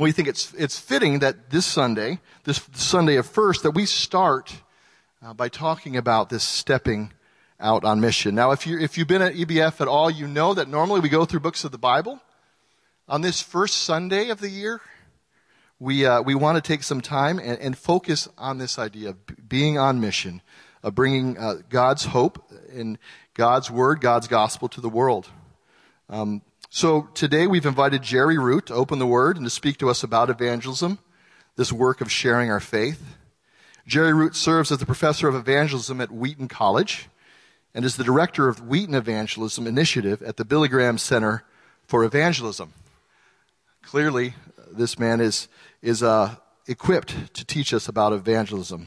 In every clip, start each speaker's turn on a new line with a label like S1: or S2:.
S1: we think it's, it's fitting that this Sunday, this Sunday of first, that we start uh, by talking about this stepping out on mission. Now, if, you, if you've been at EBF at all, you know that normally we go through books of the Bible. On this first Sunday of the year, we, uh, we want to take some time and, and, focus on this idea of b- being on mission, of bringing uh, God's hope and God's word, God's gospel to the world. Um, so today we've invited Jerry Root to open the word and to speak to us about evangelism, this work of sharing our faith. Jerry Root serves as the professor of evangelism at Wheaton College and is the director of Wheaton Evangelism Initiative at the Billy Graham Center for Evangelism. Clearly, this man is, is uh, equipped to teach us about evangelism.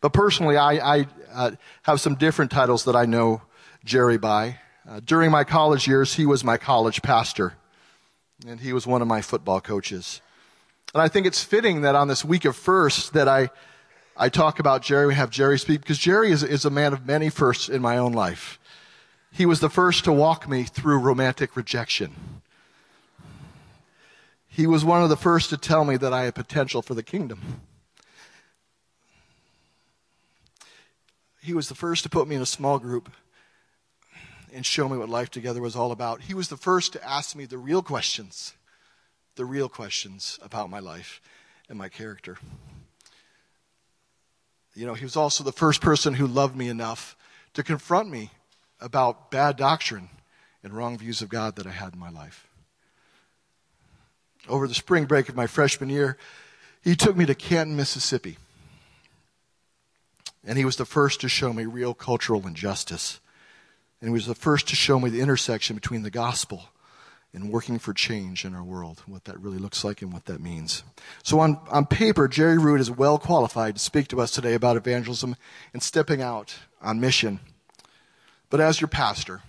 S1: But personally, I, I uh, have some different titles that I know Jerry by. Uh, during my college years, he was my college pastor, and he was one of my football coaches. And I think it's fitting that on this week of first that I, I talk about Jerry, we have Jerry speak, because Jerry is, is a man of many firsts in my own life. He was the first to walk me through romantic rejection. He was one of the first to tell me that I had potential for the kingdom. He was the first to put me in a small group and show me what life together was all about. He was the first to ask me the real questions, the real questions about my life and my character. You know, he was also the first person who loved me enough to confront me about bad doctrine and wrong views of God that I had in my life over the spring break of my freshman year, he took me to Canton, Mississippi. And he was the first to show me real cultural injustice. And he was the first to show me the intersection between the gospel and working for change in our world, what that really looks like and what that means. So on, on paper, Jerry Root is well qualified to speak to us today about evangelism and stepping out on mission. But as your pastor,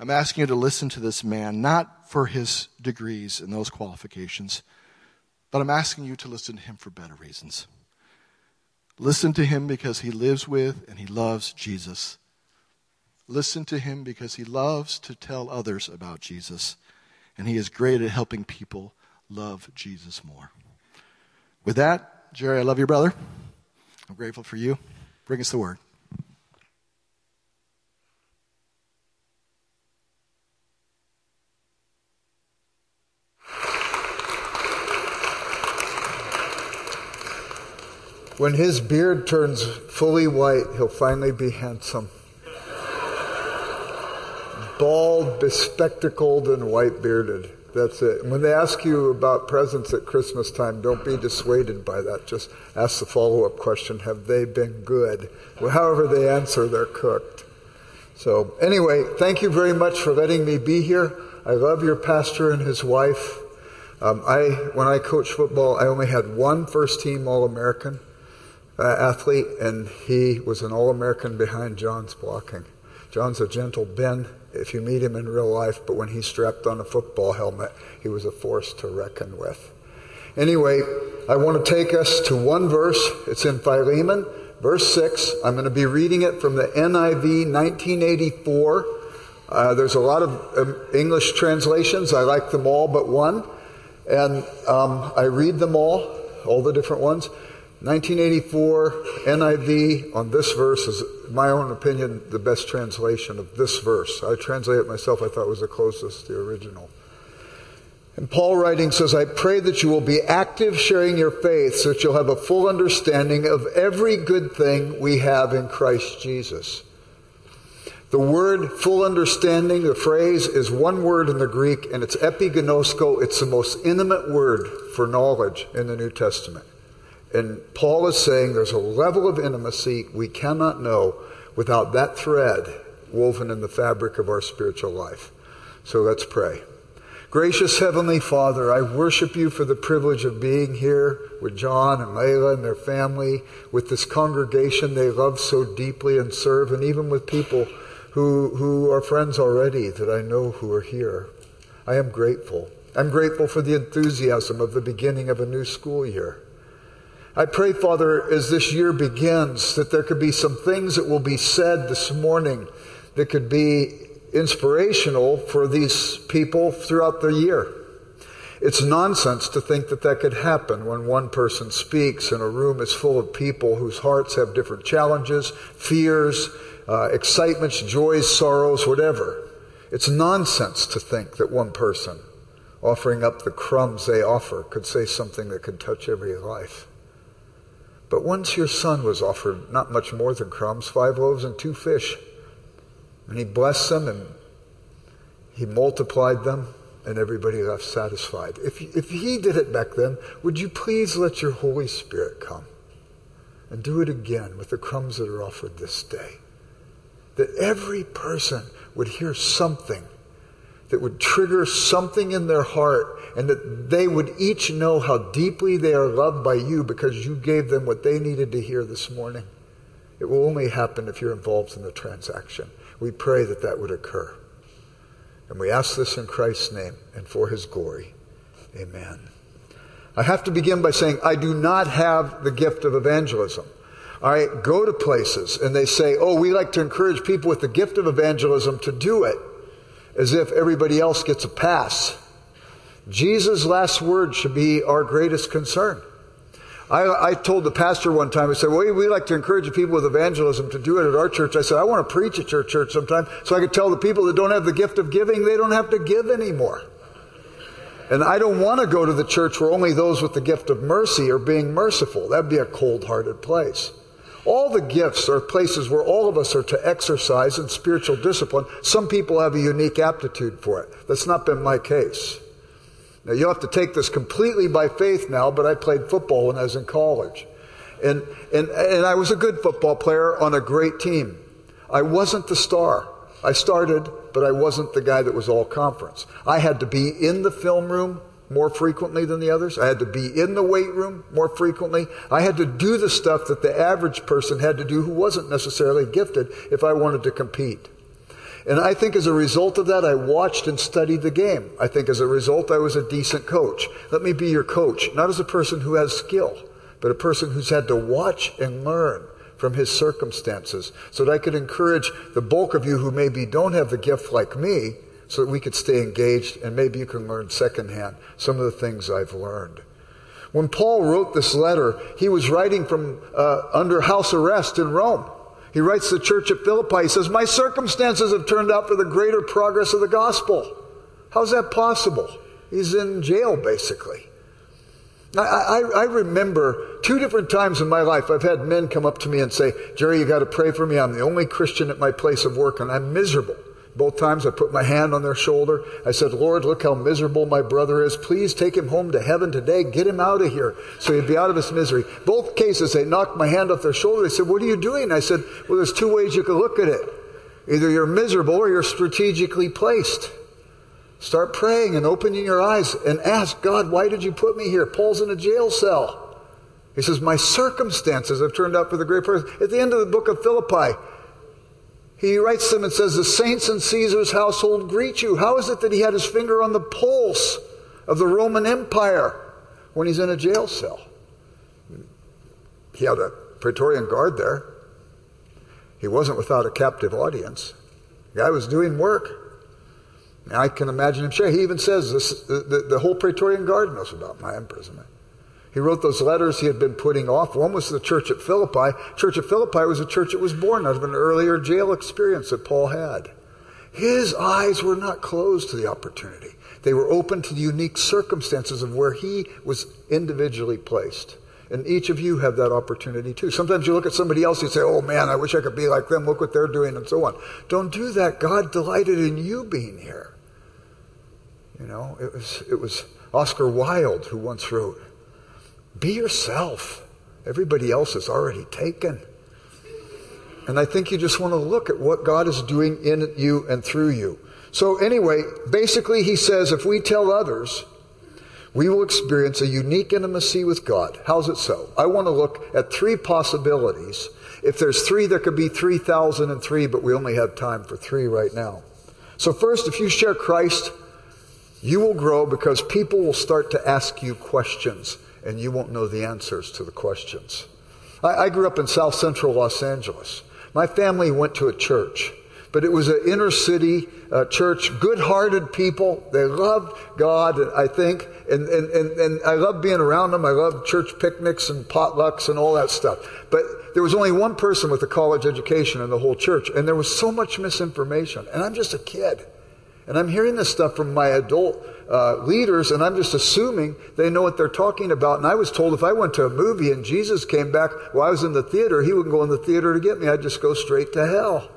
S1: I'm asking you to listen to this man, not for his degrees and those qualifications, but I'm asking you to listen to him for better reasons. Listen to him because he lives with and he loves Jesus. Listen to him because he loves to tell others about Jesus, and he is great at helping people love Jesus more. With that, Jerry, I love you, brother. I'm grateful for you. Bring us the word.
S2: When his beard turns fully white, he'll finally be handsome. Bald, bespectacled, and white bearded. That's it. when they ask you about presents at Christmas time, don't be dissuaded by that. Just ask the follow up question Have they been good? Well, however they answer, they're cooked. So, anyway, thank you very much for letting me be here. I love your pastor and his wife. Um, I, when I coached football, I only had one first team All American uh, athlete, and he was an All American behind John's blocking. John's a gentle Ben if you meet him in real life, but when he strapped on a football helmet, he was a force to reckon with. Anyway, I want to take us to one verse. It's in Philemon, verse 6. I'm going to be reading it from the NIV 1984. Uh, there's a lot of um, English translations. I like them all but one. And um, I read them all, all the different ones. 1984 NIV on this verse is, my own opinion, the best translation of this verse. I translate it myself, I thought was the closest to the original. And Paul writing says, I pray that you will be active sharing your faith so that you'll have a full understanding of every good thing we have in Christ Jesus. The word full understanding, the phrase, is one word in the Greek, and it's epiginosko. It's the most intimate word for knowledge in the New Testament. And Paul is saying there's a level of intimacy we cannot know without that thread woven in the fabric of our spiritual life. So let's pray. Gracious Heavenly Father, I worship you for the privilege of being here with John and Layla and their family, with this congregation they love so deeply and serve, and even with people who, who are friends already that I know who are here. I am grateful. I'm grateful for the enthusiasm of the beginning of a new school year. I pray, Father, as this year begins, that there could be some things that will be said this morning that could be inspirational for these people throughout the year. It's nonsense to think that that could happen when one person speaks and a room is full of people whose hearts have different challenges, fears, uh, excitements, joys, sorrows, whatever. It's nonsense to think that one person offering up the crumbs they offer could say something that could touch every life. But once your son was offered not much more than crumbs, five loaves and two fish, and he blessed them and he multiplied them, and everybody left satisfied. If, if he did it back then, would you please let your Holy Spirit come and do it again with the crumbs that are offered this day? That every person would hear something that would trigger something in their heart and that they would each know how deeply they are loved by you because you gave them what they needed to hear this morning. It will only happen if you're involved in the transaction. We pray that that would occur. And we ask this in Christ's name and for his glory. Amen. I have to begin by saying I do not have the gift of evangelism. I go to places and they say, oh, we like to encourage people with the gift of evangelism to do it as if everybody else gets a pass. Jesus' last word should be our greatest concern. I, I, told the pastor one time, I said, well, we like to encourage the people with evangelism to do it at our church. I said, I want to preach at your church sometime so I could tell the people that don't have the gift of giving, they don't have to give anymore. And I don't want to go to the church where only those with the gift of mercy are being merciful. That'd be a cold hearted place. All the gifts are places where all of us are to exercise in spiritual discipline. Some people have a unique aptitude for it. That's not been my case. Now, you'll have to take this completely by faith now, but I played football when I was in college. And, and, and I was a good football player on a great team. I wasn't the star. I started, but I wasn't the guy that was all conference. I had to be in the film room more frequently than the others. I had to be in the weight room more frequently. I had to do the stuff that the average person had to do who wasn't necessarily gifted if I wanted to compete. And I think as a result of that, I watched and studied the game. I think as a result, I was a decent coach. Let me be your coach, not as a person who has skill, but a person who's had to watch and learn from his circumstances so that I could encourage the bulk of you who maybe don't have the gift like me so that we could stay engaged and maybe you can learn secondhand some of the things I've learned. When Paul wrote this letter, he was writing from uh, under house arrest in Rome. He writes to the church at Philippi. He says, My circumstances have turned out for the greater progress of the gospel. How's that possible? He's in jail, basically. I, I, I, remember two different times in my life I've had men come up to me and say, Jerry, you got to pray for me. I'm the only Christian at my place of work and I'm miserable. Both times I put my hand on their shoulder. I said, Lord, look how miserable my brother is. Please take him home to heaven today. Get him out of here so he'd be out of his misery. Both cases, they knocked my hand off their shoulder. They said, What are you doing? I said, Well, there's two ways you can look at it. Either you're miserable or you're strategically placed. Start praying and opening your eyes and ask God, Why did you put me here? Paul's in a jail cell. He says, My circumstances have turned out for the great purpose. At the end of the book of Philippi, he writes them and says, The saints in Caesar's household greet you. How is it that he had his finger on the pulse of the Roman Empire when he's in a jail cell? He had a Praetorian guard there. He wasn't without a captive audience. The guy was doing work. I can imagine him sharing. He even says this, the, the, the whole Praetorian Guard knows about my imprisonment. He wrote those letters he had been putting off. One was the church at Philippi. Church at Philippi was a church that was born out of an earlier jail experience that Paul had. His eyes were not closed to the opportunity. They were open to the unique circumstances of where he was individually placed. And each of you have that opportunity too. Sometimes you look at somebody else and say, oh man, I wish I could be like them. Look what they're doing and so on. Don't do that. God delighted in you being here. You know, it was, it was Oscar Wilde who once wrote, be yourself. Everybody else is already taken. And I think you just want to look at what God is doing in you and through you. So, anyway, basically, he says if we tell others, we will experience a unique intimacy with God. How's it so? I want to look at three possibilities. If there's three, there could be 3,003, but we only have time for three right now. So, first, if you share Christ, you will grow because people will start to ask you questions and you won't know the answers to the questions. I, I grew up in South Central Los Angeles. My family went to a church But it was an inner city uh, church, good hearted people. They loved God, I think. And, and, and, and I love being around them. I love church picnics and potlucks and all that stuff. But there was only one person with a college education in the whole church. And there was so much misinformation. And I'm just a kid. And I'm hearing this stuff from my adult uh, leaders, and I'm just assuming they know what they're talking about. And I was told if I went to a movie and Jesus came back while I was in the theater, he wouldn't go in the theater to get me. I'd just go straight to hell.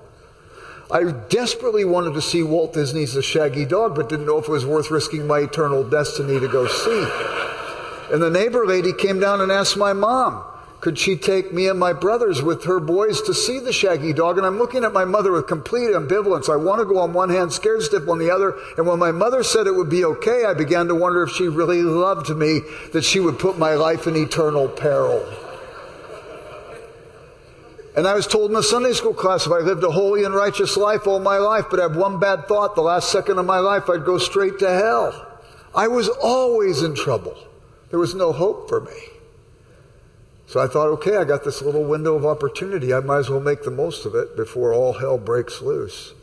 S2: I desperately wanted to see Walt Disney's The Shaggy Dog, but didn't know if it was worth risking my eternal destiny to go see. And the neighbor lady came down and asked my mom, could she take me and my brothers with her boys to see the shaggy dog? And I'm looking at my mother with complete ambivalence. I want to go on one hand, scared stiff on the other. And when my mother said it would be okay, I began to wonder if she really loved me, that she would put my life in eternal peril. And I was told in the Sunday school class if I lived a holy and righteous life all my life, but had one bad thought the last second of my life, I'd go straight to hell. I was always in trouble. There was no hope for me. So I thought, okay, I got this little window of opportunity. I might as well make the most of it before all hell breaks loose.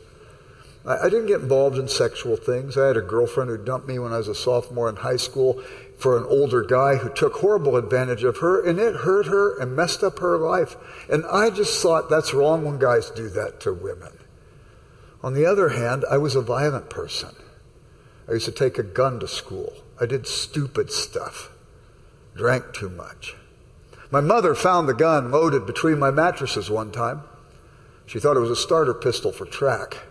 S2: I, I didn't get involved in sexual things. I had a girlfriend who dumped me when I was a sophomore in high school for an older guy who took horrible advantage of her, and it hurt her and messed up her life. And I just thought that's wrong when guys do that to women. On the other hand, I was a violent person. I used to take a gun to school. I did stupid stuff, drank too much. My mother found the gun loaded between my mattresses one time. She thought it was a starter pistol for track.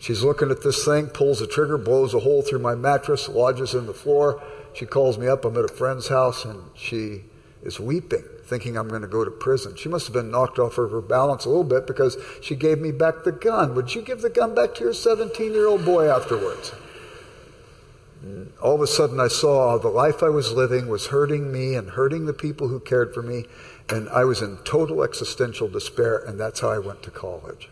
S2: She's looking at this thing, pulls the trigger, blows a hole through my mattress, lodges in the floor. She calls me up. I'm at a friend's house and she is weeping, thinking I'm going to go to prison. She must have been knocked off of her balance a little bit because she gave me back the gun. Would you give the gun back to your 17 year old boy afterwards? And all of a sudden, I saw the life I was living was hurting me and hurting the people who cared for me, and I was in total existential despair, and that's how I went to college.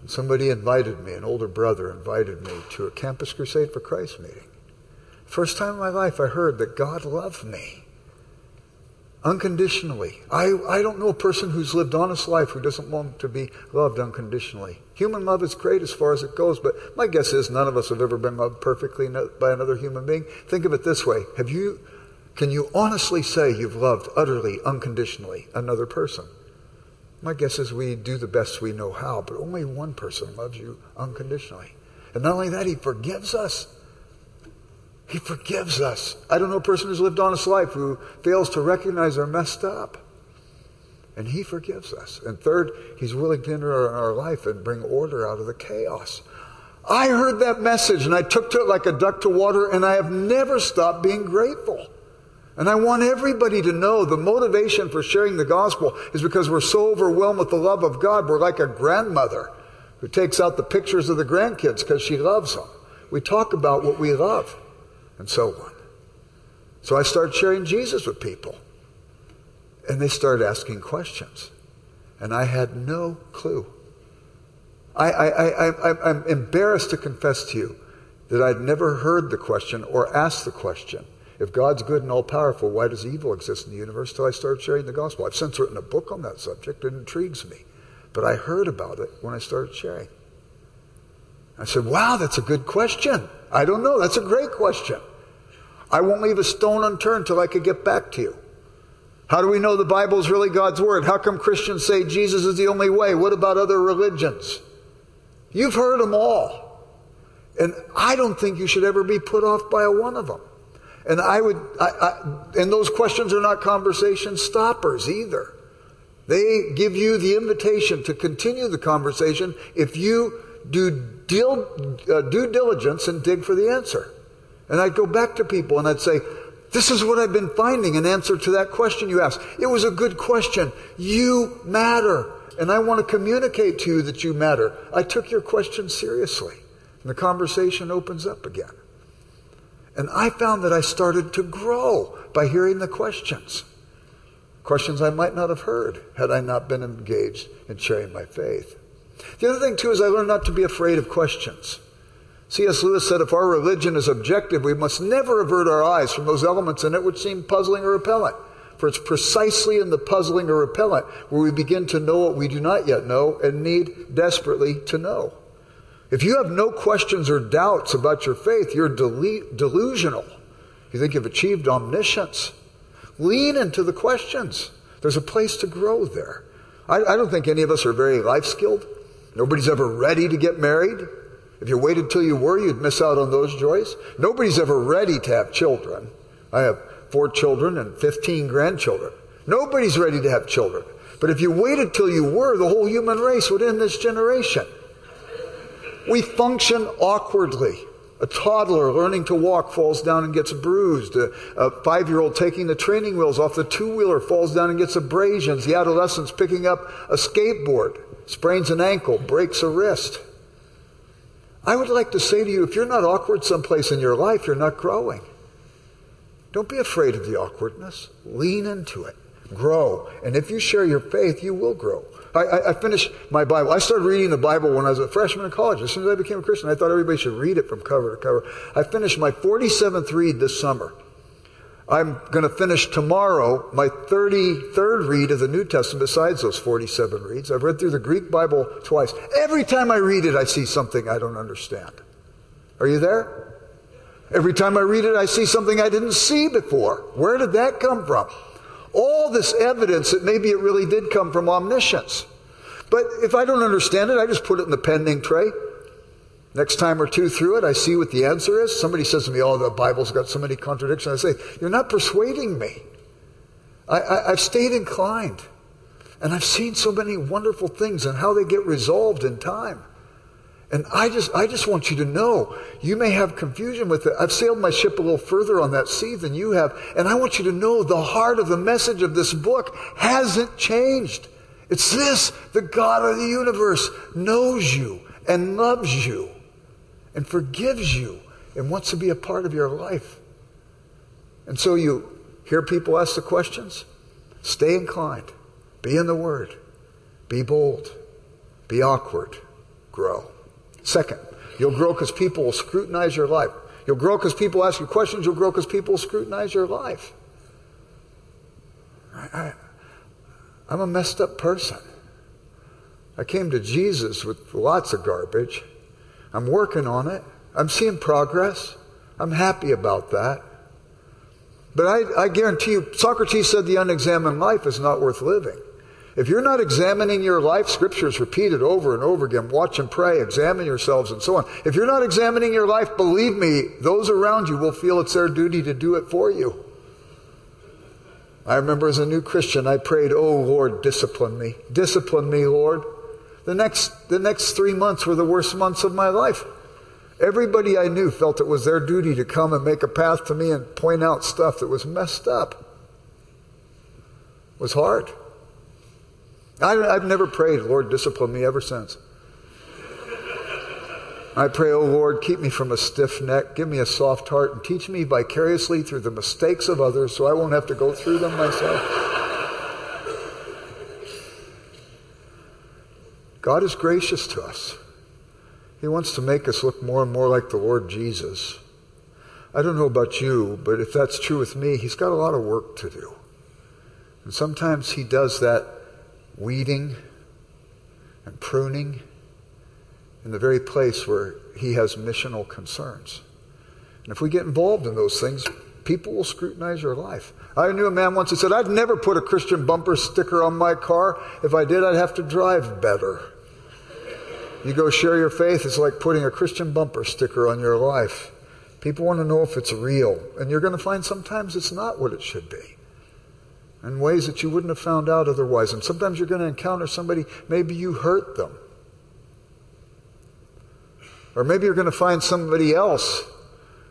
S2: And somebody invited me, an older brother invited me to a Campus Crusade for Christ meeting. First time in my life I heard that God loved me unconditionally. I, I don't know a person who's lived honest life who doesn't want to be loved unconditionally. Human love is great as far as it goes, but my guess is none of us have ever been loved perfectly by another human being. Think of it this way. Have you, can you honestly say you've loved utterly, unconditionally another person? My guess is we do the best we know how, but only one person loves you unconditionally. And not only that, he forgives us. He forgives us. I don't know a person who's lived honest life who fails to recognize they're messed up. And he forgives us. And third, he's willing to enter our life and bring order out of the chaos. I heard that message and I took to it like a duck to water, and I have never stopped being grateful. And I want everybody to know the motivation for sharing the gospel is because we're so overwhelmed with the love of God. We're like a grandmother who takes out the pictures of the grandkids because she loves them. We talk about what we love and so on. So I started sharing Jesus with people. And they started asking questions. And I had no clue. I, I, I, I'm embarrassed to confess to you that I'd never heard the question or asked the question. If God's good and all powerful, why does evil exist in the universe? Till I started sharing the gospel. I've since written a book on that subject. It intrigues me. But I heard about it when I started sharing. I said, wow, that's a good question. I don't know. That's a great question. I won't leave a stone unturned till I could get back to you. How do we know the Bible is really God's Word? How come Christians say Jesus is the only way? What about other religions? You've heard them all. And I don't think you should ever be put off by one of them. And I would, I, I, and those questions are not conversation stoppers either. They give you the invitation to continue the conversation if you do uh, due diligence and dig for the answer. And I'd go back to people and I'd say, this is what I've been finding in answer to that question you asked. It was a good question. You matter. And I want to communicate to you that you matter. I took your question seriously. And the conversation opens up again. And I found that I started to grow by hearing the questions. Questions I might not have heard had I not been engaged in sharing my faith. The other thing, too, is I learned not to be afraid of questions. C.S. Lewis said if our religion is objective, we must never avert our eyes from those elements in it which seem puzzling or repellent. For it's precisely in the puzzling or repellent where we begin to know what we do not yet know and need desperately to know. If you have no questions or doubts about your faith, you're delusional. You think you've achieved omniscience. Lean into the questions. There's a place to grow there. I, I don't think any of us are very life skilled. Nobody's ever ready to get married. If you waited till you were, you'd miss out on those joys. Nobody's ever ready to have children. I have four children and 15 grandchildren. Nobody's ready to have children. But if you waited till you were, the whole human race would end this generation. We function awkwardly. A toddler learning to walk falls down and gets bruised. A, a five year old taking the training wheels off the two wheeler falls down and gets abrasions. The adolescent's picking up a skateboard, sprains an ankle, breaks a wrist. I would like to say to you if you're not awkward someplace in your life, you're not growing. Don't be afraid of the awkwardness. Lean into it. Grow. And if you share your faith, you will grow. I, I, I, finished my Bible. I started reading the Bible when I was a freshman in college. As soon as I became a Christian, I thought everybody should read it from cover to cover. I finished my 47th read this summer. I'm going to finish tomorrow my 33rd read of the New Testament besides those 47 reads. I've read through the Greek Bible twice. Every time I read it, I see something I don't understand. Are you there? Every time I read it, I see something I didn't see before. Where did that come from? All this evidence that maybe it really did come from omniscience. But if I don't understand it, I just put it in the pending tray. Next time or two through it, I see what the answer is. Somebody says to me, Oh, the Bible's got so many contradictions. I say, You're not persuading me. I, I, I've stayed inclined. And I've seen so many wonderful things and how they get resolved in time. And I just, I just want you to know, you may have confusion with it. I've sailed my ship a little further on that sea than you have. And I want you to know the heart of the message of this book hasn't changed. It's this, the God of the universe knows you and loves you and forgives you and wants to be a part of your life. And so you hear people ask the questions, stay inclined, be in the Word, be bold, be awkward, grow. Second, you'll grow because people will scrutinize your life. You'll grow because people ask you questions. You'll grow because people scrutinize your life. I, am a messed up person. I came to Jesus with lots of garbage. I'm working on it. I'm seeing progress. I'm happy about that. But I, I guarantee you, Socrates said the unexamined life is not worth living. If you're not examining your life, scriptures repeated over and over again. Watch and pray, examine yourselves, and so on. If you're not examining your life, believe me, those around you will feel it's their duty to do it for you. I remember as a new Christian, I prayed, Oh Lord, discipline me. Discipline me, Lord. The next, the next three months were the worst months of my life. Everybody I knew felt it was their duty to come and make a path to me and point out stuff that was messed up. It was hard. I, have never prayed, Lord, discipline me ever since. I pray, oh Lord, keep me from a stiff neck, give me a soft heart, and teach me vicariously through the mistakes of others so I won't have to go through them myself. God is gracious to us. He wants to make us look more and more like the Lord Jesus. I don't know about you, but if that's true with me, He's got a lot of work to do. And sometimes He does that weeding and pruning in the very place where he has missional concerns. And if we get involved in those things, people will scrutinize your life. I knew a man once who said, I'd never put a Christian bumper sticker on my car. If I did, I'd have to drive better. You go share your faith, it's like putting a Christian bumper sticker on your life. People want to know if it's real. And you're going to find sometimes it's not what it should be in ways that you wouldn't have found out otherwise. And sometimes you're going to encounter somebody, maybe you hurt them. Or maybe you're going to find somebody else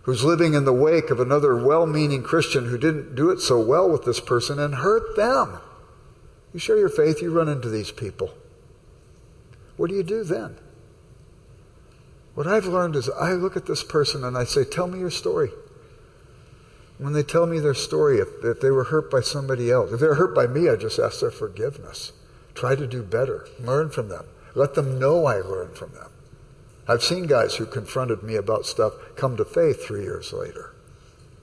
S2: who's living in the wake of another well meaning Christian who didn't do it so well with this person and hurt them. You share your faith, you run into these people. What do you do then? What I've learned is I look at this person and I say, Tell me your story when they tell me their story, if, if they were hurt by somebody else, if they're hurt by me, I just ask their forgiveness. Try to do better. Learn from them. Let them know I learned from them. I've seen guys who confronted me about stuff come to faith three years later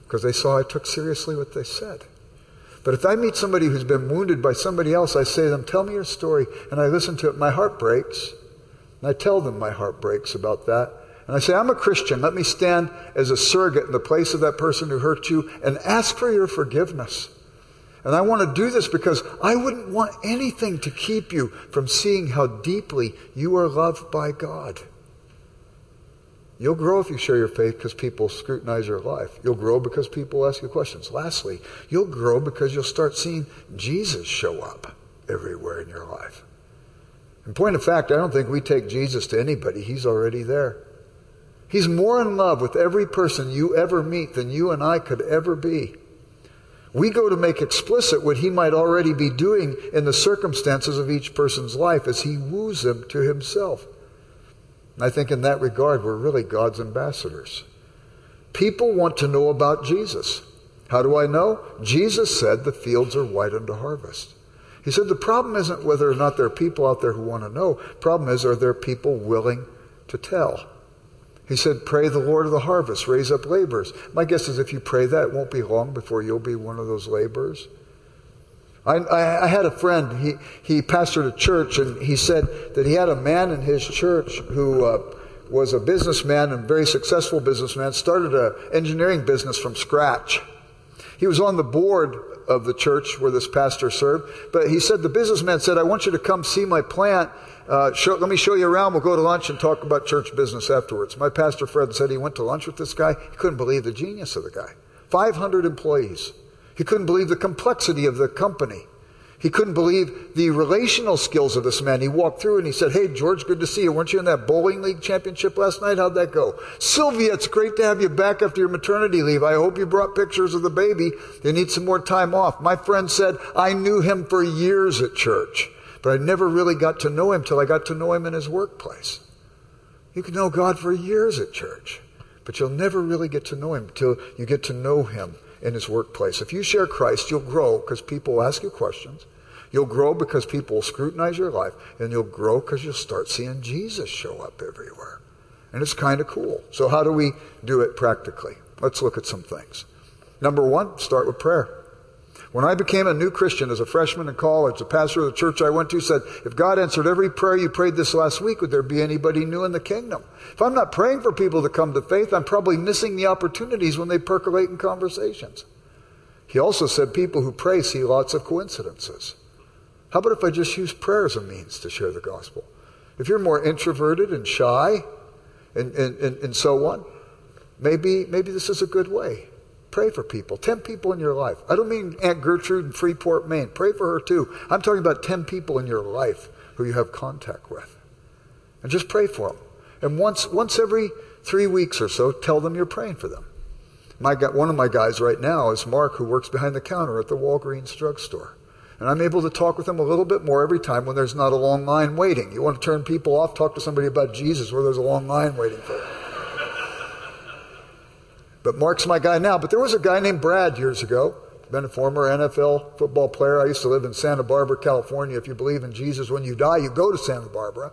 S2: because they saw I took seriously what they said. But if I meet somebody who's been wounded by somebody else, I say to them, Tell me your story. And I listen to it. My heart breaks. And I tell them my heart breaks about that. And I say, I'm a Christian. Let me stand as a surrogate in the place of that person who hurt you and ask for your forgiveness. And I want to do this because I wouldn't want anything to keep you from seeing how deeply you are loved by God. You'll grow if you share your faith because people scrutinize your life. You'll grow because people ask you questions. Lastly, you'll grow because you'll start seeing Jesus show up everywhere in your life. In point of fact, I don't think we take Jesus to anybody. He's already there. He's more in love with every person you ever meet than you and I could ever be. We go to make explicit what he might already be doing in the circumstances of each person's life as he woos them to himself. And I think in that regard, we're really God's ambassadors. People want to know about Jesus. How do I know? Jesus said the fields are white unto harvest. He said the problem isn't whether or not there are people out there who want to know. Problem is, are there people willing to tell? He said, Pray the Lord of the harvest, raise up laborers. My guess is if you pray that, it won't be long before you'll be one of those laborers. I, I, I, had a friend, he, he pastored a church, and he said that he had a man in his church who uh, was a businessman and very successful businessman, started an engineering business from scratch. He was on the board of the church where this pastor served, but he said the businessman said, I want you to come see my plant uh, show, let me show you around. We'll go to lunch and talk about church business afterwards. My pastor Fred said he went to lunch with this guy. He couldn't believe the genius of the guy. 500 employees. He couldn't believe the complexity of the company. He couldn't believe the relational skills of this man. He walked through and he said, Hey, George, good to see you. Weren't you in that bowling league championship last night? How'd that go? Sylvia, it's great to have you back after your maternity leave. I hope you brought pictures of the baby. You need some more time off. My friend said, I knew him for years at church. But I never really got to know him till I got to know him in his workplace. You can know God for years at church, but you'll never really get to know him till you get to know him in his workplace. If you share Christ, you'll grow because people ask you questions. You'll grow because people will scrutinize your life, and you'll grow because you'll start seeing Jesus show up everywhere. And it's kind of cool. So, how do we do it practically? Let's look at some things. Number one, start with prayer. When I became a new Christian as a freshman in college, the pastor of the church I went to said, if God answered every prayer you prayed this last week, would there be anybody new in the kingdom? If I'm not praying for people to come to faith, I'm probably missing the opportunities when they percolate in conversations. He also said people who pray see lots of coincidences. How about if I just use prayer as a means to share the gospel? If you're more introverted and shy and, and, and, and so on, maybe, maybe this is a good way. Pray for people. 10 people in your life. I don't mean Aunt Gertrude in Freeport, Maine. Pray for her too. I'm talking about 10 people in your life who you have contact with. And just pray for them. And once, once every three weeks or so, tell them you're praying for them. My, one of my guys right now is Mark, who works behind the counter at the Walgreens drugstore. And I'm able to talk with him a little bit more every time when there's not a long line waiting. You want to turn people off, talk to somebody about Jesus where there's a long line waiting for them. But Mark's my guy now. But there was a guy named Brad years ago, been a former NFL football player. I used to live in Santa Barbara, California. If you believe in Jesus when you die, you go to Santa Barbara.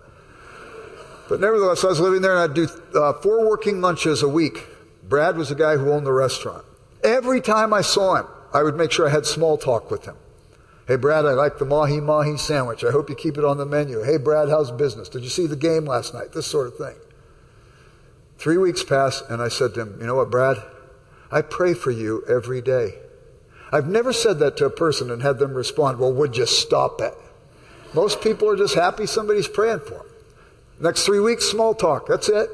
S2: But nevertheless, I was living there and I'd do uh, four working lunches a week. Brad was the guy who owned the restaurant. Every time I saw him, I would make sure I had small talk with him. Hey, Brad, I like the mahi mahi sandwich. I hope you keep it on the menu. Hey, Brad, how's business? Did you see the game last night? This sort of thing. Three weeks passed, and I said to him, You know what, Brad? I pray for you every day. I've never said that to a person and had them respond, Well, would you stop it? Most people are just happy somebody's praying for them. Next three weeks, small talk. That's it.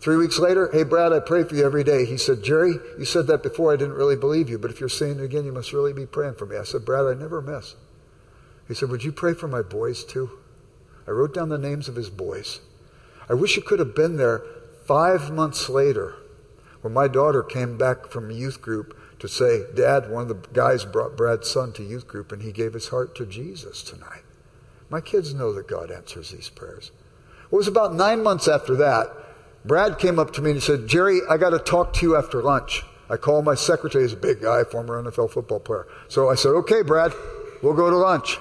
S2: Three weeks later, hey, Brad, I pray for you every day. He said, Jerry, you said that before. I didn't really believe you, but if you're saying it again, you must really be praying for me. I said, Brad, I never miss. He said, Would you pray for my boys too? I wrote down the names of his boys. I wish you could have been there Five months later, when my daughter came back from youth group to say, Dad, one of the guys brought Brad's son to youth group and he gave his heart to Jesus tonight. My kids know that God answers these prayers. It was about nine months after that. Brad came up to me and he said, Jerry, I got to talk to you after lunch. I called my secretary, he's a big guy, former NFL football player. So I said, okay, Brad, we'll go to lunch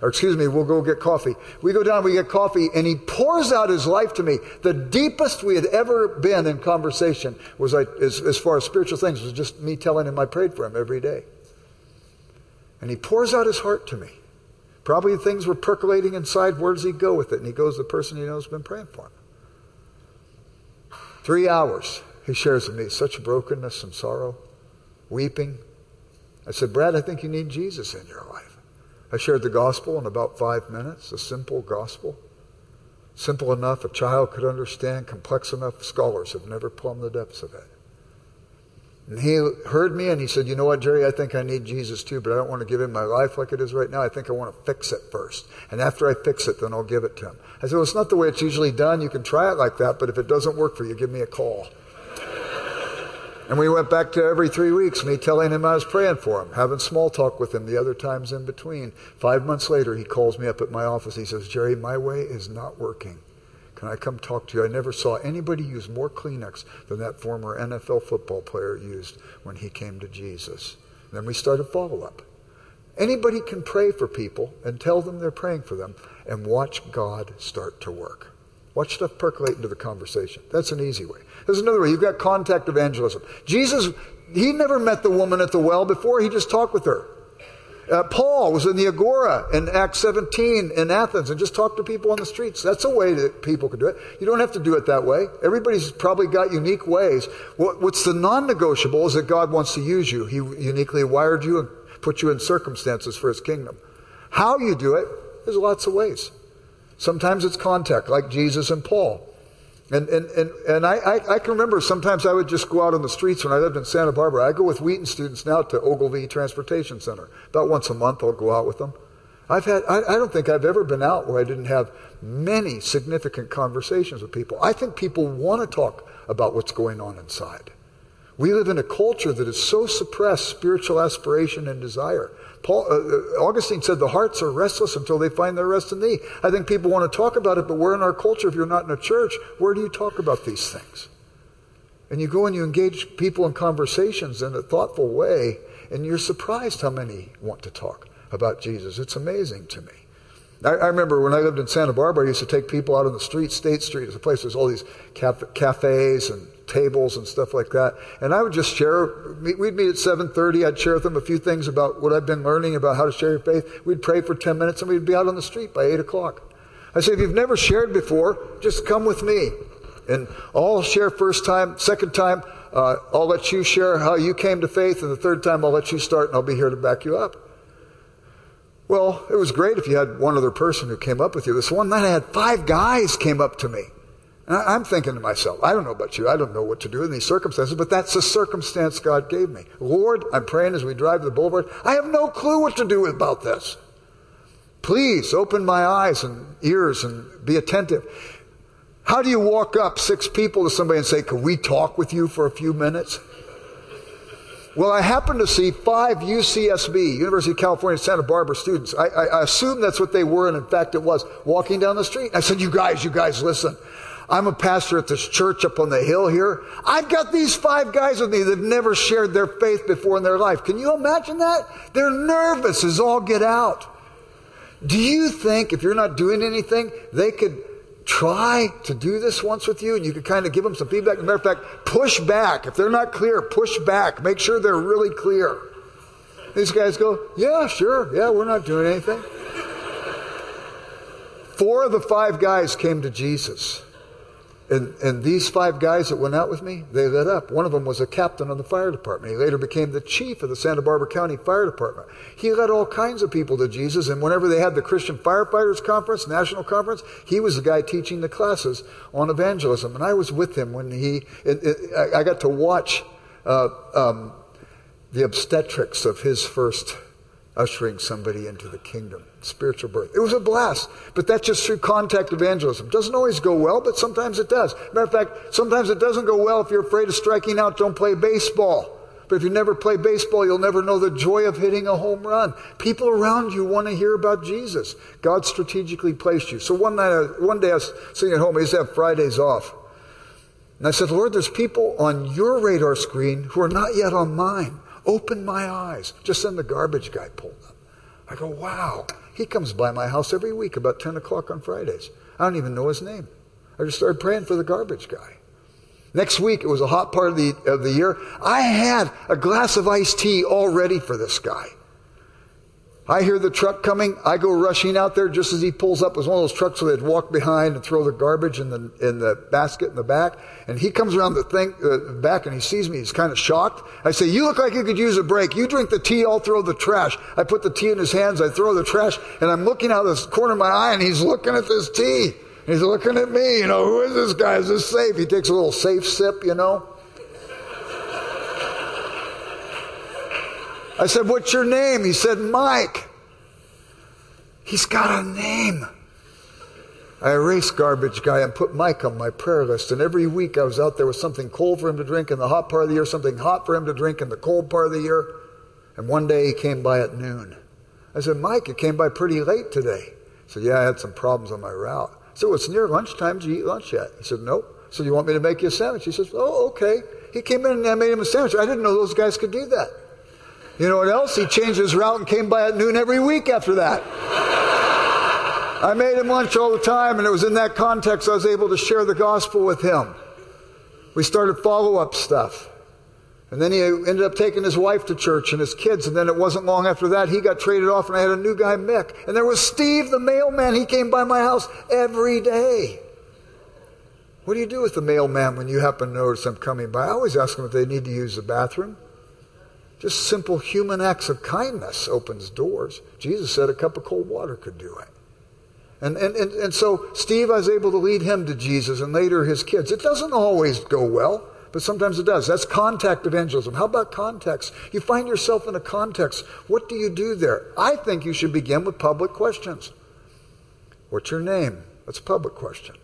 S2: or excuse me, we'll go get coffee. We go down, we get coffee, and he pours out his life to me. The deepest we had ever been in conversation was, I, as, as far as spiritual things, was just me telling him I prayed for him every day. And he pours out his heart to me. Probably things were percolating inside. Where does he go with it? And he goes, the person he knows has been praying for him. Three hours he shares with me such brokenness and sorrow, weeping. I said, Brad, I think you need Jesus in your life. I shared the gospel in about five minutes, a simple gospel. Simple enough a child could understand, complex enough scholars have never plumbed the depths of it. And he heard me and he said, You know what, Jerry, I think I need Jesus too, but I don't want to give him my life like it is right now. I think I want to fix it first. And after I fix it, then I'll give it to him. I said, Well, it's not the way it's usually done. You can try it like that, but if it doesn't work for you, give me a call. And we went back to every three weeks, me telling him I was praying for him, having small talk with him the other times in between. Five months later, he calls me up at my office. He says, Jerry, my way is not working. Can I come talk to you? I never saw anybody use more Kleenex than that former NFL football player used when he came to Jesus. Then we started follow up. Anybody can pray for people and tell them they're praying for them and watch God start to work. Watch stuff percolate into the conversation. That's an easy way. There's another way. You've got contact evangelism. Jesus, he never met the woman at the well before, he just talked with her. Uh, Paul was in the Agora in Acts 17 in Athens and just talked to people on the streets. That's a way that people could do it. You don't have to do it that way. Everybody's probably got unique ways. What, what's the non negotiable is that God wants to use you. He uniquely wired you and put you in circumstances for his kingdom. How you do it, there's lots of ways. Sometimes it's contact, like Jesus and Paul. And, and, and, and I, I, I, can remember sometimes I would just go out on the streets when I lived in Santa Barbara. I go with Wheaton students now to Ogilvie Transportation Center. About once a month I'll go out with them. I've had, I, I don't think I've ever been out where I didn't have many significant conversations with people. I think people want to talk about what's going on inside. We live in a culture that has so suppressed spiritual aspiration and desire. Paul, uh, uh, Augustine said the hearts are restless until they find their rest in thee. I think people want to talk about it, but we're in our culture. If you're not in a church, where do you talk about these things? And you go and you engage people in conversations in a thoughtful way, and you're surprised how many want to talk about Jesus. It's amazing to me. I, I remember when I lived in Santa Barbara, I used to take people out on the street. State Street is a place, there's all these caf- cafes and tables and stuff like that. And I would just share, we'd meet at 7.30. I'd share with them a few things about what I've been learning about how to share your faith. We'd pray for 10 minutes and we'd be out on the street by 8 o'clock. I say, if you've never shared before, just come with me. And I'll share first time, second time, uh, I'll let you share how you came to faith, and the third time I'll let you start and I'll be here to back you up. Well, it was great if you had one other person who came up with you. This one night I had five guys came up to me. I'm thinking to myself, I don't know about you. I don't know what to do in these circumstances, but that's the circumstance God gave me. Lord, I'm praying as we drive the boulevard. I have no clue what to do about this. Please open my eyes and ears and be attentive. How do you walk up six people to somebody and say, Can we talk with you for a few minutes? Well, I happened to see five UCSB, University of California, Santa Barbara students. I, I, I assumed that's what they were, and in fact it was, walking down the street. I said, You guys, you guys, listen. I'm a pastor at this church up on the hill here. I've got these five guys with me that have never shared their faith before in their life. Can you imagine that? They're nervous as all get out. Do you think if you're not doing anything, they could try to do this once with you and you could kind of give them some feedback? Matter of fact, push back. If they're not clear, push back. Make sure they're really clear. These guys go, yeah, sure. Yeah, we're not doing anything. Four of the five guys came to Jesus. And, and these five guys that went out with me, they lit up. One of them was a captain of the fire department. He later became the chief of the Santa Barbara County Fire Department. He led all kinds of people to Jesus, and whenever they had the Christian Firefighters Conference, National Conference, he was the guy teaching the classes on evangelism. And I was with him when he, it, it, I got to watch uh, um, the obstetrics of his first ushering somebody into the kingdom, spiritual birth. It was a blast, but that's just through contact evangelism. Doesn't always go well, but sometimes it does. Matter of fact, sometimes it doesn't go well if you're afraid of striking out, don't play baseball. But if you never play baseball, you'll never know the joy of hitting a home run. People around you want to hear about Jesus. God strategically placed you. So one night, uh, one day I was sitting at home. I used to have Fridays off. And I said, Lord, there's people on your radar screen who are not yet on mine. Open my eyes. Just then the garbage guy pulled up. I go, wow. He comes by my house every week about 10 o'clock on Fridays. I don't even know his name. I just started praying for the garbage guy. Next week, it was a hot part of the, of the year. I had a glass of iced tea all ready for this guy. I hear the truck coming. I go rushing out there just as he pulls up. It was one of those trucks where they'd walk behind and throw the garbage in the, in the basket in the back. And he comes around the thing, uh, back and he sees me. He's kind of shocked. I say, you look like you could use a break. You drink the tea, I'll throw the trash. I put the tea in his hands. I throw the trash and I'm looking out of the corner of my eye and he's looking at this tea. He's looking at me, you know, who is this guy? Is this safe? He takes a little safe sip, you know. I said, What's your name? He said, Mike. He's got a name. I erased garbage guy and put Mike on my prayer list. And every week I was out there with something cold for him to drink in the hot part of the year, something hot for him to drink in the cold part of the year. And one day he came by at noon. I said, Mike, you came by pretty late today. He said, Yeah, I had some problems on my route. I said, Well, it's near lunchtime. Did you eat lunch yet? He said, Nope. So you want me to make you a sandwich? He says, Oh, okay. He came in and I made him a sandwich. I didn't know those guys could do that. You know what else? He changed his route and came by at noon every week after that. I made him lunch all the time, and it was in that context I was able to share the gospel with him. We started follow up stuff. And then he ended up taking his wife to church and his kids. And then it wasn't long after that, he got traded off, and I had a new guy, Mick. And there was Steve, the mailman. He came by my house every day. What do you do with the mailman when you happen to notice them coming by? I always ask them if they need to use the bathroom. Just simple human acts of kindness opens doors. Jesus said a cup of cold water could do it. And, and, and, and so Steve, I was able to lead him to Jesus and later his kids. It doesn't always go well, but sometimes it does. That's contact evangelism. How about context? You find yourself in a context. What do you do there? I think you should begin with public questions. What's your name? That's a public question.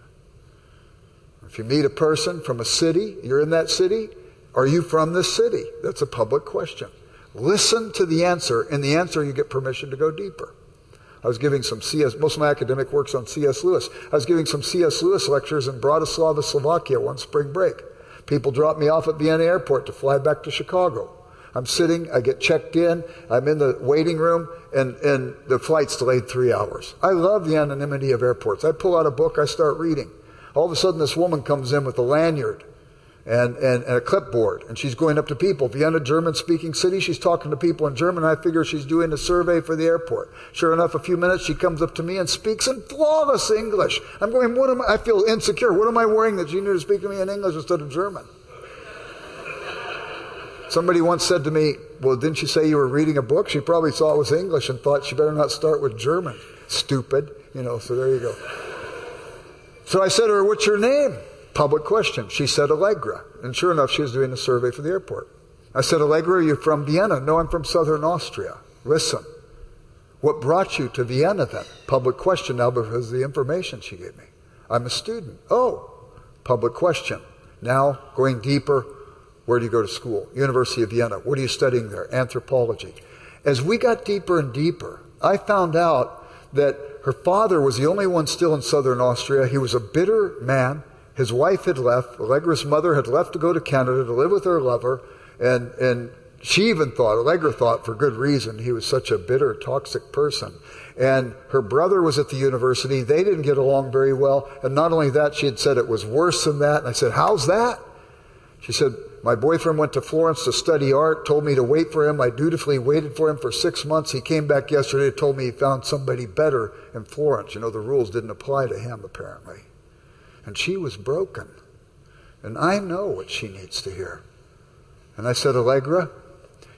S2: If you meet a person from a city, you're in that city, are you from this city? That's a public question. Listen to the answer. In the answer, you get permission to go deeper. I was giving some CS, most of my academic work's on C.S. Lewis. I was giving some C.S. Lewis lectures in Bratislava, Slovakia one spring break. People dropped me off at Vienna airport to fly back to Chicago. I'm sitting, I get checked in, I'm in the waiting room, and, and the flight's delayed three hours. I love the anonymity of airports. I pull out a book, I start reading. All of a sudden, this woman comes in with a lanyard and, and, and, a clipboard. And she's going up to people. Vienna, German speaking city, she's talking to people in German. I figure she's doing a survey for the airport. Sure enough, a few minutes, she comes up to me and speaks in flawless English. I'm going, what am I? I feel insecure. What am I wearing that she knew to speak to me in English instead of German? Somebody once said to me, Well, didn't you say you were reading a book? She probably saw it was English and thought she better not start with German. Stupid. You know, so there you go. So I said to her, What's your name? Public question. She said Allegra. And sure enough, she was doing a survey for the airport. I said, Allegra, are you from Vienna? No, I'm from southern Austria. Listen. What brought you to Vienna then? Public question now because of the information she gave me. I'm a student. Oh, public question. Now, going deeper, where do you go to school? University of Vienna. What are you studying there? Anthropology. As we got deeper and deeper, I found out that her father was the only one still in southern Austria. He was a bitter man. His wife had left. Allegra's mother had left to go to Canada to live with her lover. And, and she even thought, Allegra thought for good reason, he was such a bitter, toxic person. And her brother was at the university. They didn't get along very well. And not only that, she had said it was worse than that. And I said, How's that? She said, My boyfriend went to Florence to study art, told me to wait for him. I dutifully waited for him for six months. He came back yesterday and told me he found somebody better in Florence. You know, the rules didn't apply to him, apparently. And she was broken. And I know what she needs to hear. And I said, Allegra,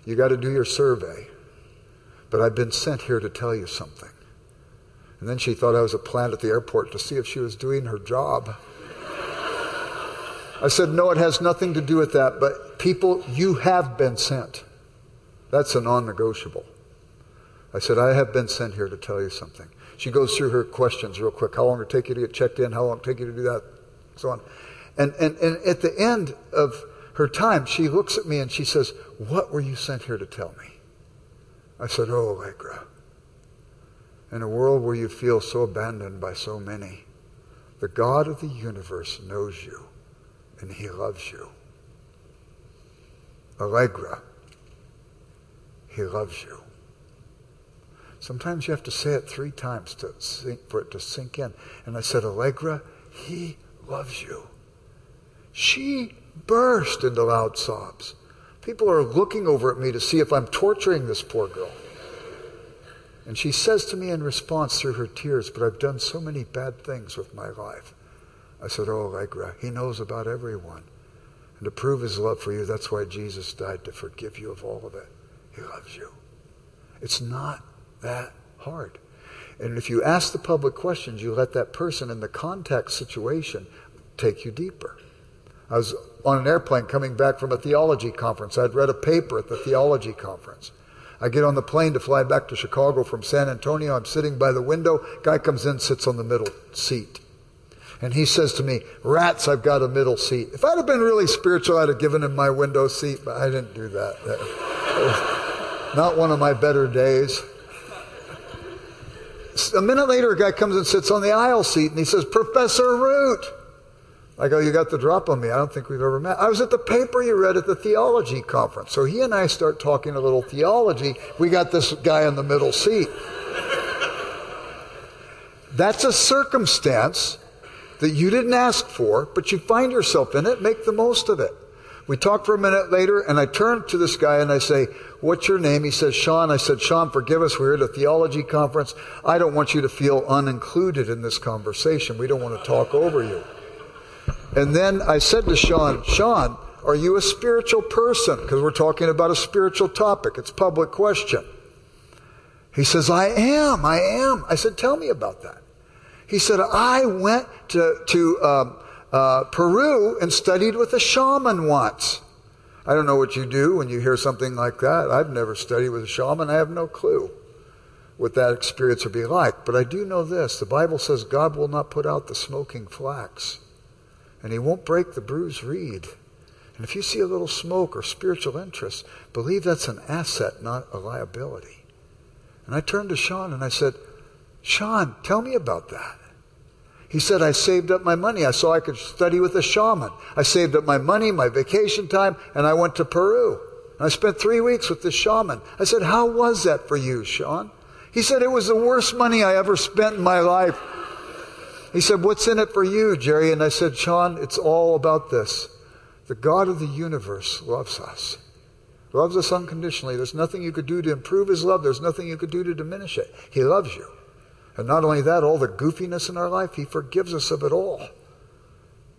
S2: you got to do your survey. But I've been sent here to tell you something. And then she thought I was a plant at the airport to see if she was doing her job. I said, No, it has nothing to do with that, but people, you have been sent. That's a non negotiable. I said, I have been sent here to tell you something. She goes through her questions real quick. How long it take you to get checked in? How long it take you to do that? So on. And, and, and at the end of her time, she looks at me and she says, What were you sent here to tell me? I said, Oh, Allegra, in a world where you feel so abandoned by so many, the God of the universe knows you and he loves you. Allegra, he loves you. Sometimes you have to say it three times to sink, for it to sink in. And I said, Allegra, he loves you. She burst into loud sobs. People are looking over at me to see if I'm torturing this poor girl. And she says to me in response through her tears, But I've done so many bad things with my life. I said, Oh, Allegra, he knows about everyone. And to prove his love for you, that's why Jesus died, to forgive you of all of it. He loves you. It's not that hard. And if you ask the public questions, you let that person in the contact situation take you deeper. I was on an airplane coming back from a theology conference. I'd read a paper at the theology conference. I get on the plane to fly back to Chicago from San Antonio. I'm sitting by the window. Guy comes in, sits on the middle seat. And he says to me, Rats, I've got a middle seat. If I'd have been really spiritual, I'd have given him my window seat, but I didn't do that not one of my better days. A minute later, a guy comes and sits on the aisle seat and he says, Professor Root. I go, You got the drop on me. I don't think we've ever met. I was at the paper you read at the theology conference. So he and I start talking a little theology. We got this guy in the middle seat. That's a circumstance that you didn't ask for, but you find yourself in it. Make the most of it. We talk for a minute later, and I turn to this guy and I say, What's your name? He says, Sean. I said, Sean, forgive us. We're at a theology conference. I don't want you to feel unincluded in this conversation. We don't want to talk over you. And then I said to Sean, Sean, are you a spiritual person? Because we're talking about a spiritual topic. It's public question. He says, I am, I am. I said, tell me about that. He said, I went to, to um, uh, Peru and studied with a shaman once. I don't know what you do when you hear something like that. I've never studied with a shaman. I have no clue what that experience would be like. But I do know this the Bible says God will not put out the smoking flax and he won't break the bruised reed. And if you see a little smoke or spiritual interest, believe that's an asset, not a liability. And I turned to Sean and I said, Sean, tell me about that. He said, I saved up my money. I saw I could study with a shaman. I saved up my money, my vacation time, and I went to Peru. And I spent three weeks with the shaman. I said, How was that for you, Sean? He said, It was the worst money I ever spent in my life. He said, What's in it for you, Jerry? And I said, Sean, it's all about this. The God of the universe loves us, loves us unconditionally. There's nothing you could do to improve his love, there's nothing you could do to diminish it. He loves you. And not only that, all the goofiness in our life, he forgives us of it all.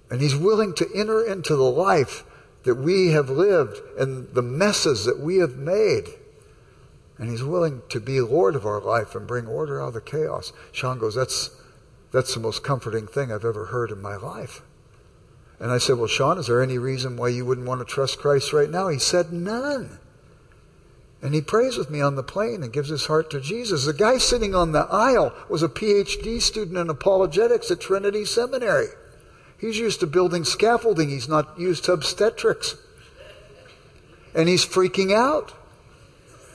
S2: And he's willing to enter into the life that we have lived and the messes that we have made. And he's willing to be Lord of our life and bring order out of the chaos. Sean goes, That's that's the most comforting thing I've ever heard in my life. And I said, Well, Sean, is there any reason why you wouldn't want to trust Christ right now? He said, None. And he prays with me on the plane and gives his heart to Jesus. The guy sitting on the aisle was a PhD student in apologetics at Trinity Seminary. He's used to building scaffolding, he's not used to obstetrics. And he's freaking out.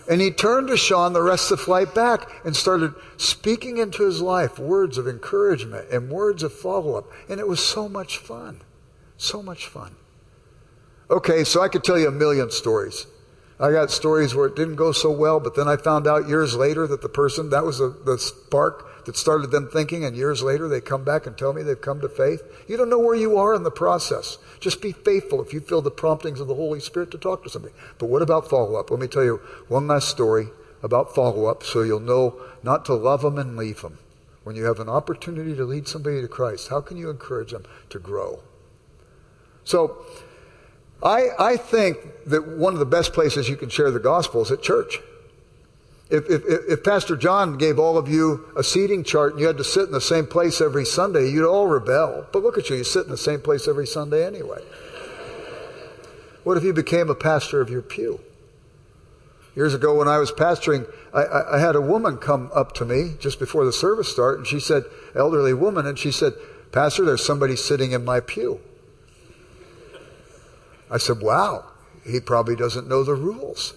S2: And he turned to Sean the rest of the flight back and started speaking into his life words of encouragement and words of follow up. And it was so much fun. So much fun. Okay, so I could tell you a million stories. I got stories where it didn't go so well, but then I found out years later that the person, that was the, the spark that started them thinking, and years later they come back and tell me they've come to faith. You don't know where you are in the process. Just be faithful if you feel the promptings of the Holy Spirit to talk to somebody. But what about follow up? Let me tell you one last story about follow up so you'll know not to love them and leave them. When you have an opportunity to lead somebody to Christ, how can you encourage them to grow? So, I, I think that one of the best places you can share the gospel is at church. If, if, if, Pastor John gave all of you a seating chart and you had to sit in the same place every Sunday, you'd all rebel. But look at you, you sit in the same place every Sunday anyway. What if you became a pastor of your pew? Years ago, when I was pastoring, I, I, I had a woman come up to me just before the service started, and she said, elderly woman, and she said, Pastor, there's somebody sitting in my pew. I said, Wow, he probably doesn't know the rules.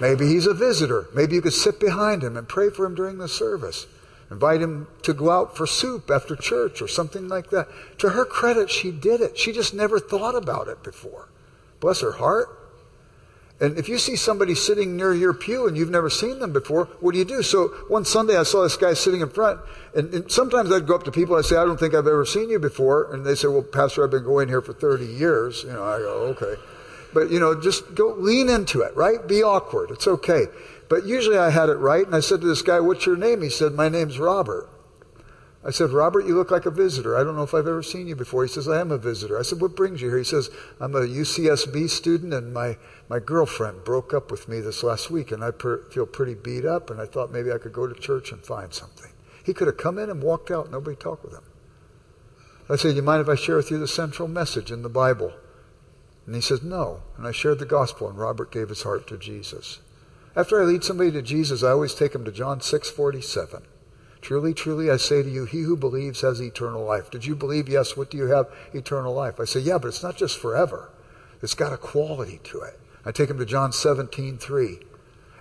S2: Maybe he's a visitor. Maybe you could sit behind him and pray for him during the service. Invite him to go out for soup after church or something like that. To her credit, she did it. She just never thought about it before. Bless her heart. And if you see somebody sitting near your pew and you've never seen them before, what do you do? So one Sunday I saw this guy sitting in front, and, and sometimes I'd go up to people and I'd say, I don't think I've ever seen you before. And they say, Well, Pastor, I've been going here for 30 years. You know, I go, Okay. But, you know, just go lean into it, right? Be awkward. It's okay. But usually I had it right, and I said to this guy, What's your name? He said, My name's Robert. I said, Robert, you look like a visitor. I don't know if I've ever seen you before. He says, I am a visitor. I said, What brings you here? He says, I'm a UCSB student, and my, my girlfriend broke up with me this last week, and I per- feel pretty beat up, and I thought maybe I could go to church and find something. He could have come in and walked out, nobody talked with him. I said, You mind if I share with you the central message in the Bible? And he says, No. And I shared the gospel, and Robert gave his heart to Jesus. After I lead somebody to Jesus, I always take them to John 6 47. Truly, truly, I say to you, he who believes has eternal life. Did you believe? Yes. What do you have? Eternal life. I say, yeah, but it's not just forever. It's got a quality to it. I take him to John 17, 3.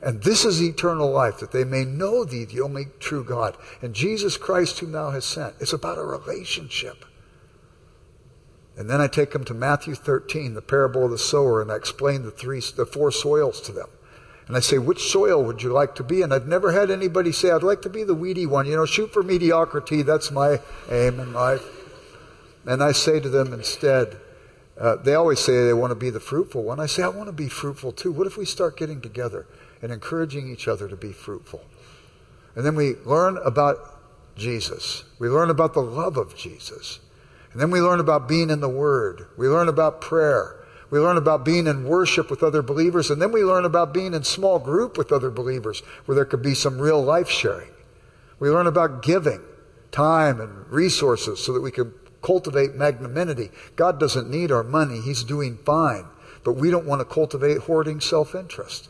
S2: And this is eternal life, that they may know thee, the only true God, and Jesus Christ whom thou hast sent. It's about a relationship. And then I take them to Matthew 13, the parable of the sower, and I explain the three, the four soils to them. And I say, which soil would you like to be? And I've never had anybody say, I'd like to be the weedy one. You know, shoot for mediocrity. That's my aim in life. And I say to them instead, uh, they always say they want to be the fruitful one. I say, I want to be fruitful too. What if we start getting together and encouraging each other to be fruitful? And then we learn about Jesus. We learn about the love of Jesus. And then we learn about being in the Word. We learn about prayer. We learn about being in worship with other believers, and then we learn about being in small group with other believers where there could be some real life sharing. We learn about giving time and resources so that we can cultivate magnanimity. God doesn't need our money, He's doing fine. But we don't want to cultivate hoarding self interest.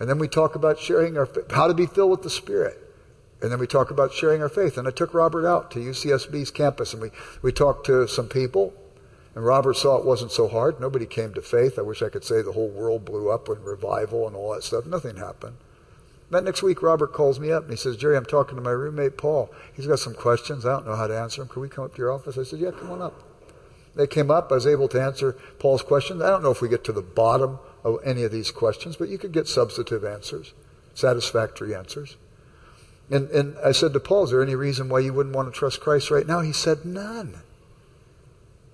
S2: And then we talk about sharing our how to be filled with the Spirit. And then we talk about sharing our faith. And I took Robert out to UCSB's campus and we, we talked to some people and Robert saw it wasn't so hard. Nobody came to faith. I wish I could say the whole world blew up with revival and all that stuff. Nothing happened. That next week, Robert calls me up and he says, Jerry, I'm talking to my roommate, Paul. He's got some questions. I don't know how to answer them. Can we come up to your office? I said, Yeah, come on up. They came up. I was able to answer Paul's questions. I don't know if we get to the bottom of any of these questions, but you could get substantive answers, satisfactory answers. And, and I said to Paul, Is there any reason why you wouldn't want to trust Christ right now? He said, None.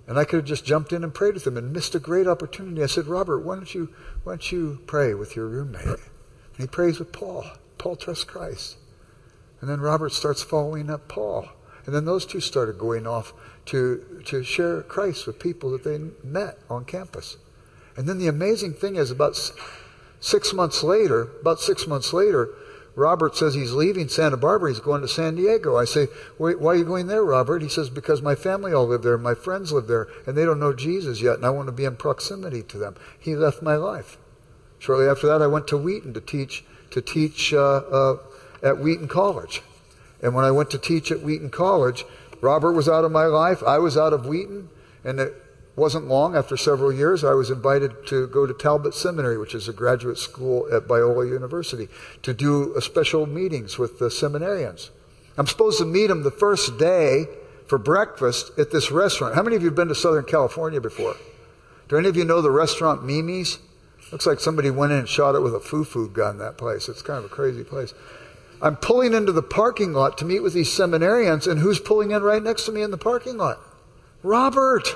S2: And I could have just jumped in and prayed with him and missed a great opportunity. I said, Robert, why don't you, why don't you pray with your roommate? And he prays with Paul. Paul trusts Christ. And then Robert starts following up Paul. And then those two started going off to, to share Christ with people that they met on campus. And then the amazing thing is about six months later, about six months later, Robert says he's leaving Santa Barbara. He's going to San Diego. I say, why are you going there, Robert? He says, because my family all live there, my friends live there, and they don't know Jesus yet, and I want to be in proximity to them. He left my life. Shortly after that, I went to Wheaton to teach to teach uh, uh, at Wheaton College. And when I went to teach at Wheaton College, Robert was out of my life. I was out of Wheaton, and wasn't long, after several years, I was invited to go to Talbot Seminary, which is a graduate school at Biola University, to do special meetings with the seminarians. I'm supposed to meet them the first day for breakfast at this restaurant. How many of you have been to Southern California before? Do any of you know the restaurant Mimi's? Looks like somebody went in and shot it with a foo-foo gun, that place. It's kind of a crazy place. I'm pulling into the parking lot to meet with these seminarians, and who's pulling in right next to me in the parking lot? Robert!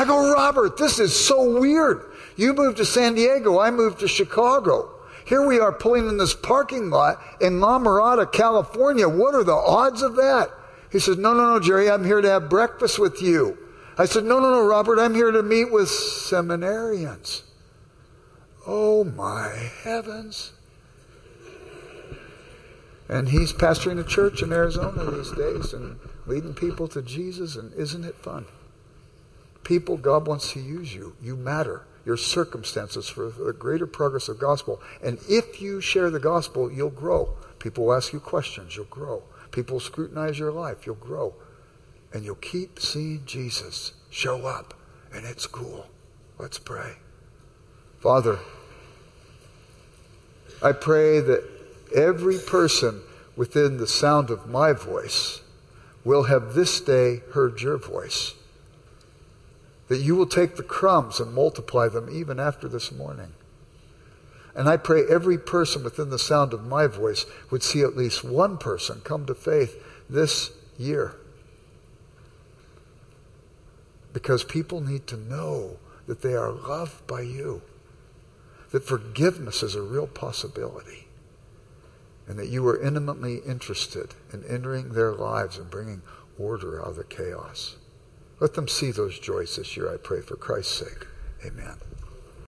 S2: I go, Robert, this is so weird. You moved to San Diego, I moved to Chicago. Here we are pulling in this parking lot in La Mirada, California. What are the odds of that? He says, No, no, no, Jerry, I'm here to have breakfast with you. I said, No, no, no, Robert, I'm here to meet with seminarians. Oh my heavens. And he's pastoring a church in Arizona these days and leading people to Jesus, and isn't it fun? People, God wants to use you. You matter. Your circumstances for the greater progress of gospel. And if you share the gospel, you'll grow. People will ask you questions, you'll grow. People will scrutinize your life, you'll grow. And you'll keep seeing Jesus show up. And it's cool. Let's pray. Father, I pray that every person within the sound of my voice will have this day heard your voice that you will take the crumbs and multiply them even after this morning. And I pray every person within the sound of my voice would see at least one person come to faith this year. Because people need to know that they are loved by you, that forgiveness is a real possibility, and that you are intimately interested in entering their lives and bringing order out of the chaos. Let them see those joys this year, I pray, for Christ's sake. Amen.